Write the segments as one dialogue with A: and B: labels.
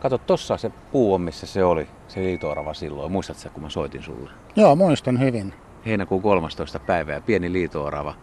A: Kato, tossa se puu on, missä se oli, se liitoorava silloin. Muistatko kun mä soitin sulle?
B: Joo, muistan hyvin.
A: Heinäkuun 13. päivä ja pieni liitoorava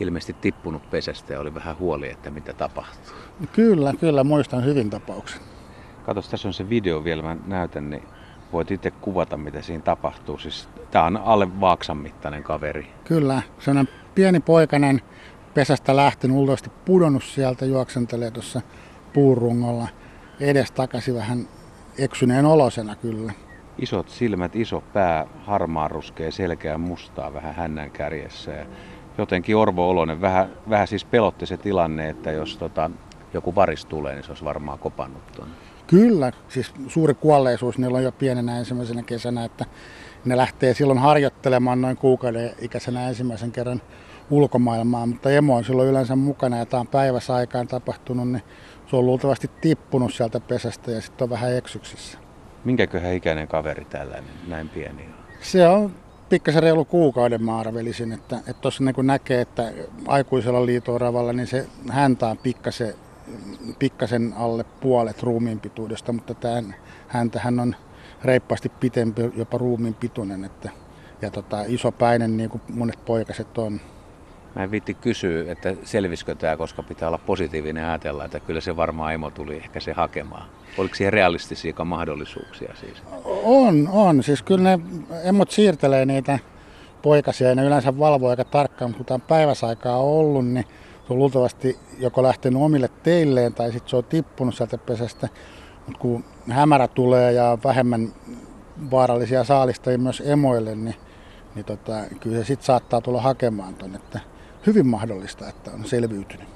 A: ilmeisesti tippunut pesästä ja oli vähän huoli, että mitä tapahtuu.
B: Kyllä, kyllä, muistan hyvin tapauksen.
A: Kato, tässä on se video vielä, mä näytän, niin voit itse kuvata, mitä siinä tapahtuu. Siis, tää on alle vaaksan mittainen kaveri.
B: Kyllä, se on pieni poikainen pesästä lähtenyt, luultavasti pudonnut sieltä, juoksentelee tuossa puurungolla edestakaisin vähän eksyneen olosena kyllä.
A: Isot silmät, iso pää, harmaa ruskea, selkeä mustaa vähän hännän kärjessä. Ja jotenkin Orvo Olonen vähän, vähän siis pelotti se tilanne, että jos tota, joku varis tulee, niin se olisi varmaan kopannut tuonne.
B: Kyllä, siis suuri kuolleisuus niillä on jo pienenä ensimmäisenä kesänä, että ne lähtee silloin harjoittelemaan noin kuukauden ikäisenä ensimmäisen kerran ulkomaailmaa, mutta emo on silloin yleensä mukana ja tämä on päiväsaikaan tapahtunut, niin se on luultavasti tippunut sieltä pesästä ja sitten on vähän eksyksissä.
A: Minkäköhän ikäinen kaveri tällainen, näin pieni on?
B: Se on pikkasen reilu kuukauden mä arvelisin, että tuossa että niin näkee, että aikuisella liitooravalla niin se häntä on pikkasen, pikkasen alle puolet ruumiin pituudesta, mutta tämän häntähän on reippaasti pitempi, jopa ruumiin pituinen, että, ja tota, iso päinen niin kuin monet poikaset on.
A: Mä en viitti kysyä, että selvisikö tämä, koska pitää olla positiivinen ajatella, että kyllä se varmaan emo tuli ehkä se hakemaan. Oliko siihen realistisia mahdollisuuksia siis?
B: On, on. Siis kyllä ne emot siirtelee niitä poikasia ja ne yleensä valvoo aika tarkkaan, mutta kun tämä päiväsaikaa on ollut, niin se on luultavasti joko lähtenyt omille teilleen tai sitten se on tippunut sieltä pesästä. Mutta kun hämärä tulee ja vähemmän vaarallisia saalistajia myös emoille, niin, niin tota, kyllä se sitten saattaa tulla hakemaan tuonne. Hyvin mahdollista, että on selviytynyt.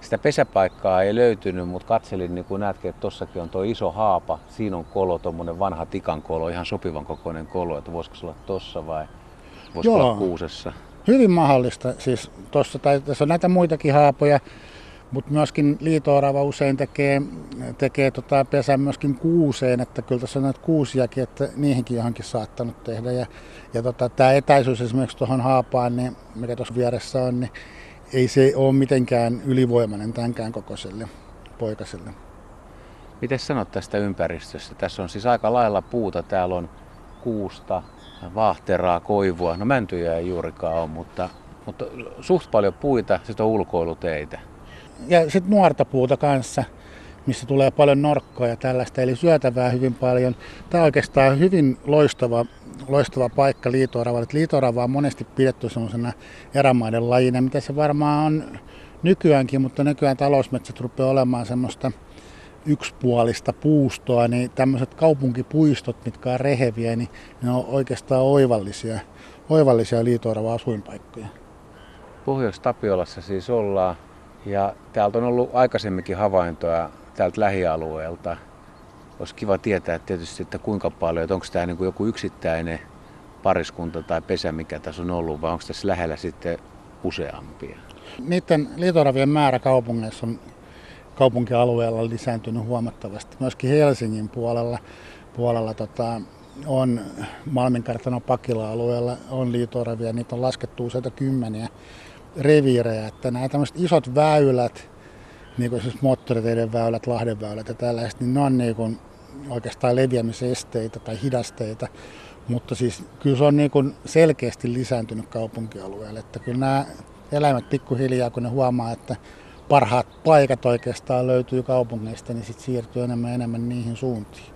A: Sitä pesäpaikkaa ei löytynyt, mutta katselin, niin kuin näetkin, että tuossakin on tuo iso haapa. Siinä on kolo, tuommoinen vanha tikan kolo, ihan sopivan kokoinen kolo, että voisiko se olla tuossa vai voisiko Joo. olla kuusessa?
B: Hyvin mahdollista. Siis tossa, tai tässä on näitä muitakin haapoja, mutta myöskin liitoorava usein tekee, tekee tota pesän myöskin kuuseen, että kyllä tässä on näitä kuusiakin, että niihinkin johonkin saattanut tehdä. Ja, ja tota, tämä etäisyys esimerkiksi tuohon haapaan, niin, mikä tuossa vieressä on, niin ei se ole mitenkään ylivoimainen tämänkään kokoiselle poikaselle.
A: Miten sanot tästä ympäristöstä? Tässä on siis aika lailla puuta. Täällä on kuusta, vaahteraa, koivua. No mäntyjä ei juurikaan ole, mutta, mutta suht paljon puita. Sitten on ulkoiluteitä
B: ja sitten nuorta puuta kanssa, missä tulee paljon norkkoa ja tällaista, eli syötävää hyvin paljon. Tämä on oikeastaan hyvin loistava, loistava paikka liitooravalle. Liitoorava on monesti pidetty sellaisena erämaiden lajina, mitä se varmaan on nykyäänkin, mutta nykyään talousmetsät rupeaa olemaan semmoista yksipuolista puustoa, niin tämmöiset kaupunkipuistot, mitkä on reheviä, niin ne on oikeastaan oivallisia, oivallisia liitoorava asuinpaikkoja.
A: Pohjois-Tapiolassa siis ollaan. Ja täältä on ollut aikaisemminkin havaintoja täältä lähialueelta. Olisi kiva tietää tietysti, että kuinka paljon, että onko tämä niin kuin joku yksittäinen pariskunta tai pesä, mikä tässä on ollut, vai onko tässä lähellä sitten useampia?
B: Niiden liitoravien määrä kaupungeissa on kaupunkialueella lisääntynyt huomattavasti. Myöskin Helsingin puolella, puolella tota, on Malminkartanon Pakila-alueella on liitoravia, niitä on laskettu useita kymmeniä reviirejä, että nämä tämmöiset isot väylät, niin kuin siis moottoriteiden väylät, Lahden väylät ja tällaiset, niin ne on niin kuin oikeastaan leviämisesteitä tai hidasteita. Mutta siis kyllä se on niin kuin selkeästi lisääntynyt kaupunkialueelle, että kyllä nämä eläimet pikkuhiljaa, kun ne huomaa, että parhaat paikat oikeastaan löytyy kaupungeista, niin sitten siirtyy enemmän ja enemmän niihin suuntiin.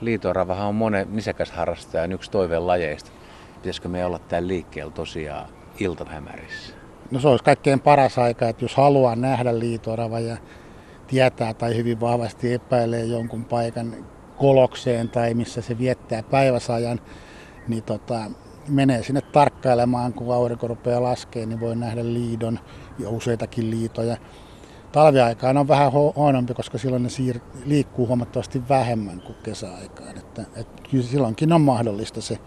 A: Liitoravahan on monen nisäkäsharrastajan yksi toiveen lajeista. Pitäisikö me olla täällä liikkeellä tosiaan iltahämärissä?
B: No se olisi kaikkein paras aika, että jos haluaa nähdä liitorava ja tietää tai hyvin vahvasti epäilee jonkun paikan kolokseen tai missä se viettää päiväsajan, niin tota, menee sinne tarkkailemaan, kun aurinko rupeaa laskemaan, niin voi nähdä liidon ja useitakin liitoja. Talviaikaan on vähän huonompi, koska silloin ne siir- liikkuu huomattavasti vähemmän kuin kesäaikaan. Että, et kyllä silloinkin on mahdollista se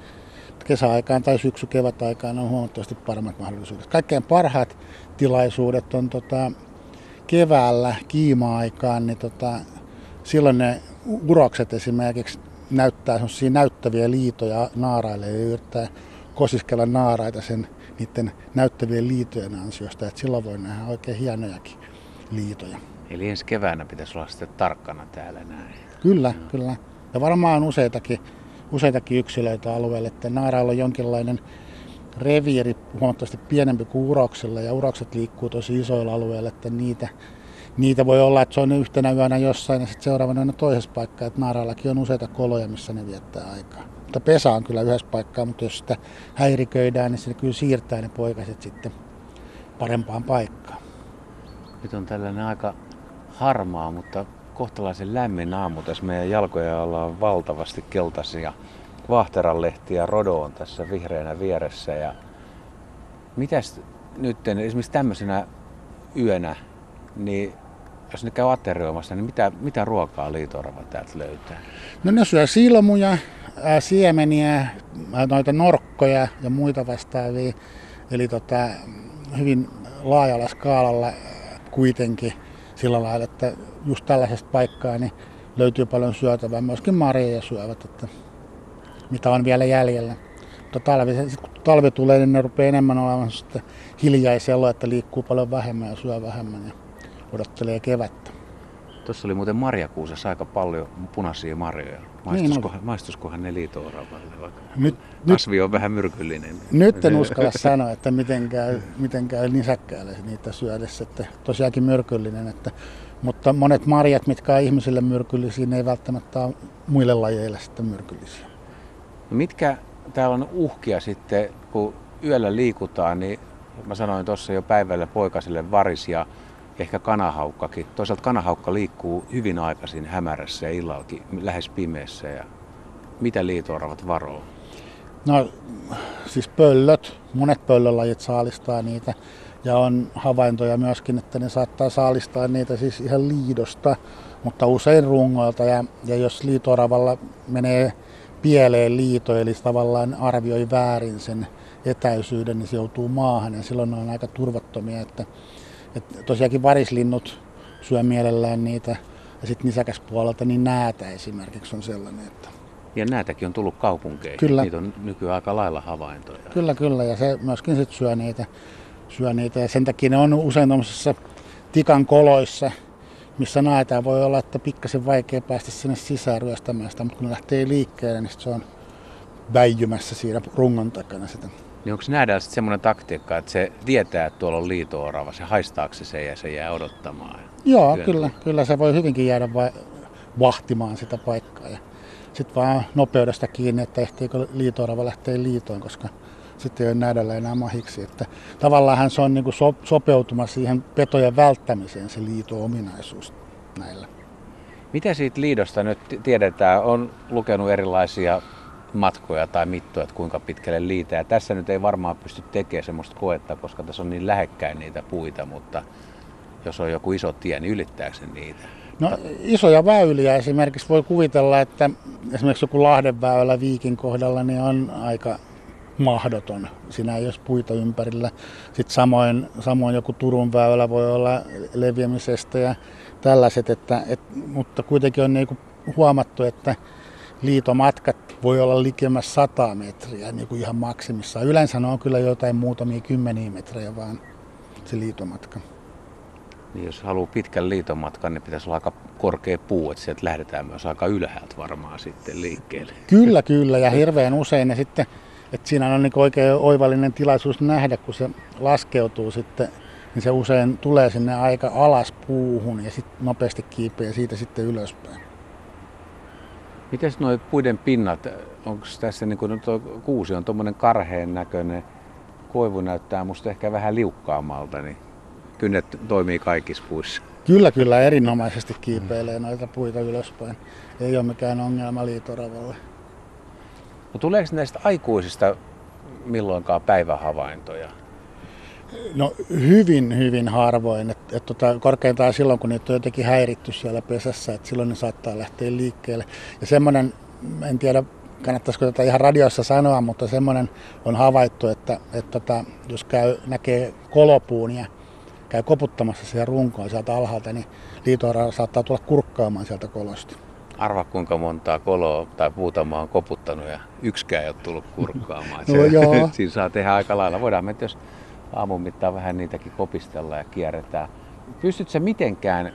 B: kesäaikaan tai syksy kevätaikaan on huomattavasti paremmat mahdollisuudet. Kaikkein parhaat tilaisuudet on tota, keväällä kiima-aikaan, niin tota, silloin ne urokset esimerkiksi näyttää näyttäviä liitoja naaraille ja yrittää kosiskella naaraita sen niiden näyttävien liitojen ansiosta, että silloin voi nähdä oikein hienojakin liitoja.
A: Eli ensi keväänä pitäisi olla sitten tarkkana täällä näin.
B: Kyllä, no. kyllä. Ja varmaan useitakin, useitakin yksilöitä alueelle, että naarailla on jonkinlainen reviiri huomattavasti pienempi kuin uroksella ja urokset liikkuu tosi isoilla alueilla, että niitä, niitä voi olla, että se on yhtenä yönä jossain ja sitten seuraavana yönä toisessa paikkaa, että naaraillakin on useita koloja, missä ne viettää aikaa. Mutta pesä on kyllä yhdessä paikkaa, mutta jos sitä häiriköidään, niin se kyllä siirtää ne poikaset sitten parempaan paikkaan.
A: Nyt on tällainen aika harmaa, mutta kohtalaisen lämmin aamu. Tässä meidän jalkoja ollaan valtavasti keltaisia vaahteranlehti ja rodo on tässä vihreänä vieressä. Ja mitäs nyt esimerkiksi tämmöisenä yönä, niin jos ne käy aterioimassa, niin mitä, mitä ruokaa liitorava täältä löytää?
B: No ne syö silmuja, ää, siemeniä, noita norkkoja ja muita vastaavia. Eli tota, hyvin laajalla skaalalla kuitenkin sillä lailla, että just tällaisesta paikkaa niin löytyy paljon syötävää. Myöskin marjoja syövät, että mitä on vielä jäljellä. Mutta talvi, sit kun talvi tulee, niin ne rupeaa enemmän olemaan hiljaisella, että liikkuu paljon vähemmän ja syö vähemmän ja odottelee kevättä.
A: Tuossa oli muuten marjakuusessa aika paljon punaisia marjoja. Maistuskohan, niin maistuskohan ne liito-oravalle, vaikka nyt, kasvi on vähän myrkyllinen.
B: Nyt en uskalla sanoa, että miten käy, miten käy nisäkkäälle niitä syödessä. Että tosiaankin myrkyllinen, että, mutta monet marjat, mitkä on ihmisille myrkyllisiä, ne ei välttämättä ole muille lajeille sitten myrkyllisiä.
A: No mitkä täällä on uhkia sitten, kun yöllä liikutaan, niin mä sanoin tuossa jo päivällä poikasille varis ja ehkä kanahaukkakin. Toisaalta kanahaukka liikkuu hyvin aikaisin hämärässä ja illallakin lähes pimeässä. Ja mitä liitooravat varoo?
B: No siis pöllöt, monet pöllölajit saalistaa niitä ja on havaintoja myöskin, että ne saattaa saalistaa niitä siis ihan liidosta, mutta usein rungoilta ja, ja jos liitoravalla menee pieleen liito, eli tavallaan arvioi väärin sen etäisyyden, niin se joutuu maahan ja silloin ne on aika turvattomia, että et tosiaankin varislinnut syö mielellään niitä. Ja sitten nisäkäspuolelta niin näätä esimerkiksi on sellainen. Että...
A: Ja näätäkin on tullut kaupunkeihin. Kyllä. Niitä on nykyään aika lailla havaintoja.
B: Kyllä, kyllä. Ja se myöskin sit syö niitä. Syö niitä. Ja sen takia ne on usein tuollaisissa tikan koloissa, missä naetaan voi olla, että pikkasen vaikea päästä sinne sisään ryöstämään sitä, mutta kun ne lähtee liikkeelle, niin se on väijymässä siinä rungon takana sitä.
A: Niin onko nähdään sitten semmoinen taktiikka, että se tietää, että tuolla on liito-orava, se haistaako se ja se jää odottamaan?
B: Joo, kyllä, kyllä se voi hyvinkin jäädä vai vahtimaan sitä paikkaa. Ja sitten vaan nopeudesta kiinni, että ehtiikö liito-orava lähteä liitoon, koska sitten ei ole nähdällä enää mahiksi. Että tavallaan se on niin kuin so, sopeutuma siihen petojen välttämiseen se liito-ominaisuus näillä.
A: Mitä siitä liidosta nyt tiedetään? On lukenut erilaisia matkoja tai mittoja, että kuinka pitkälle liitää. Tässä nyt ei varmaan pysty tekemään sellaista koetta, koska tässä on niin lähekkäin niitä puita, mutta jos on joku iso tie, niin ylittääkö niitä?
B: No isoja väyliä esimerkiksi voi kuvitella, että esimerkiksi joku Lahdenväylä Viikin kohdalla niin on aika mahdoton. Siinä ei ole puita ympärillä. Sitten samoin, samoin joku Turun väylä voi olla leviämisestä ja tällaiset, että, et, mutta kuitenkin on niin huomattu, että liitomatkat voi olla likemmäs 100 metriä niin kuin ihan maksimissaan. Yleensä ne on kyllä jotain muutamia kymmeniä metrejä vaan se liitomatka.
A: Niin jos haluaa pitkän liitomatkan, niin pitäisi olla aika korkea puu, että sieltä lähdetään myös aika ylhäältä varmaan sitten liikkeelle.
B: Kyllä, kyllä, ja hirveän usein. Ja sitten, että siinä on niin oikein oivallinen tilaisuus nähdä, kun se laskeutuu sitten, niin se usein tulee sinne aika alas puuhun ja sitten nopeasti kiipeää siitä sitten ylöspäin.
A: Miten nuo puiden pinnat, onko tässä niin kuin kuusi on tuommoinen karheen näköinen, koivu näyttää musta ehkä vähän liukkaammalta, niin kynnet toimii kaikissa puissa.
B: Kyllä, kyllä, erinomaisesti kiipeilee noita puita ylöspäin. Ei ole mikään ongelma liitoravalle.
A: No tuleeko näistä aikuisista milloinkaan päivähavaintoja?
B: No hyvin, hyvin harvoin. Et, et tota, korkeintaan silloin, kun niitä on jotenkin häiritty siellä pesässä, että silloin ne saattaa lähteä liikkeelle. Ja semmoinen, en tiedä kannattaisiko tätä ihan radiossa sanoa, mutta semmoinen on havaittu, että, että tota, jos käy, näkee kolopuun ja käy koputtamassa siihen runkoon sieltä alhaalta, niin liitoara saattaa tulla kurkkaamaan sieltä kolosta.
A: Arva kuinka montaa koloa tai puuta mä oon koputtanut ja yksikään ei ole tullut kurkkaamaan.
B: no, joo.
A: Siinä saa tehdä aika lailla. Voidaan mennä, jos aamun mittaan vähän niitäkin kopistella ja kierretään. Pystytkö sä mitenkään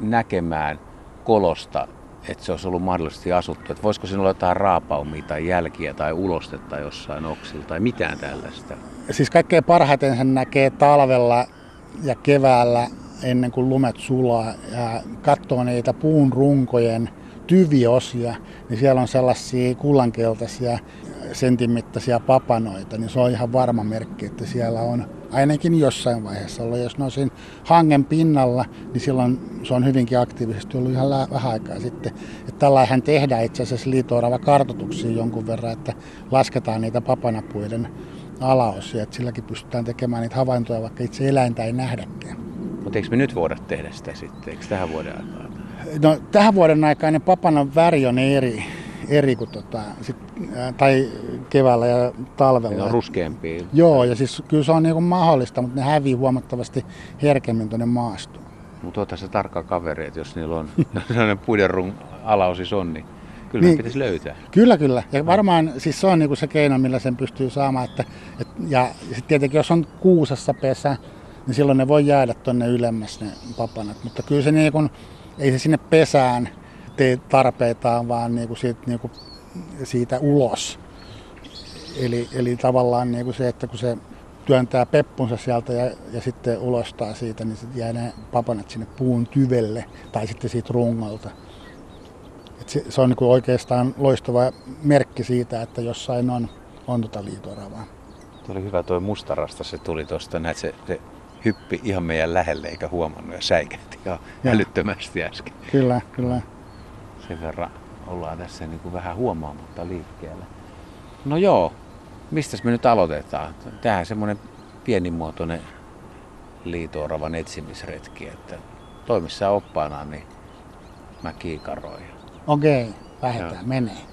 A: näkemään kolosta, että se olisi ollut mahdollisesti asuttu? Että voisiko siinä olla jotain raapaumia tai jälkiä tai ulostetta jossain oksilta tai mitään tällaista?
B: Siis kaikkein parhaiten sen näkee talvella ja keväällä ennen kuin lumet sulaa ja katsoo niitä puun runkojen tyviosia, niin siellä on sellaisia kullankeltaisia sentimittaisia papanoita, niin se on ihan varma merkki, että siellä on ainakin jossain vaiheessa ollut. Jos ne on siinä hangen pinnalla, niin silloin se on hyvinkin aktiivisesti ollut ihan vähän aikaa sitten. Että tällainen tehdään itse asiassa liitoorava kartotuksia jonkun verran, että lasketaan niitä papanapuiden alaosia, että silläkin pystytään tekemään niitä havaintoja, vaikka itse eläintä ei nähdäkään.
A: Mutta eikö me nyt voida tehdä sitä sitten? Eikö tähän vuoden aikaan?
B: No, tähän vuoden aikaan ne papanan väri on eri, eri kuin tota, sit, ää, tai keväällä ja talvella.
A: Ne on ruskeampia.
B: Joo, ja siis kyllä se on niinku mahdollista, mutta ne hävii huomattavasti herkemmin tuonne maastoon.
A: Mutta oota se tarkka kaveri, että jos niillä on sellainen puiderun alaosis on, niin kyllä niin, pitäisi löytää.
B: Kyllä, kyllä. Ja varmaan siis se on niinku se keino, millä sen pystyy saamaan. Että, et, ja sitten tietenkin, jos on kuusassa pesä, niin silloin ne voi jäädä tuonne ylemmäs ne papanat. Mutta kyllä se niin kun, ei se sinne pesään tee tarpeitaan, vaan niin kuin siitä, niin kuin siitä ulos. Eli, eli tavallaan niin kuin se, että kun se työntää peppunsa sieltä ja, ja sitten ulostaa siitä, niin sitten jää ne papanat sinne puun tyvelle tai sitten siitä rungolta. Et se, se on niin kuin oikeastaan loistava merkki siitä, että jossain on, on tota liitoravaa.
A: Tuo oli hyvä tuo mustarasta, se tuli tuosta, näet se, se hyppi ihan meidän lähelle eikä huomannut ja säikähti ihan ja. älyttömästi äsken.
B: Kyllä, kyllä.
A: Sen verran ollaan tässä niin kuin vähän huomaamatta liikkeellä. No joo, mistä me nyt aloitetaan? Tähän semmoinen pienimuotoinen liitooravan etsimisretki, että toimissa oppaana, niin mä kiikaroin.
B: Okei, lähdetään, menee.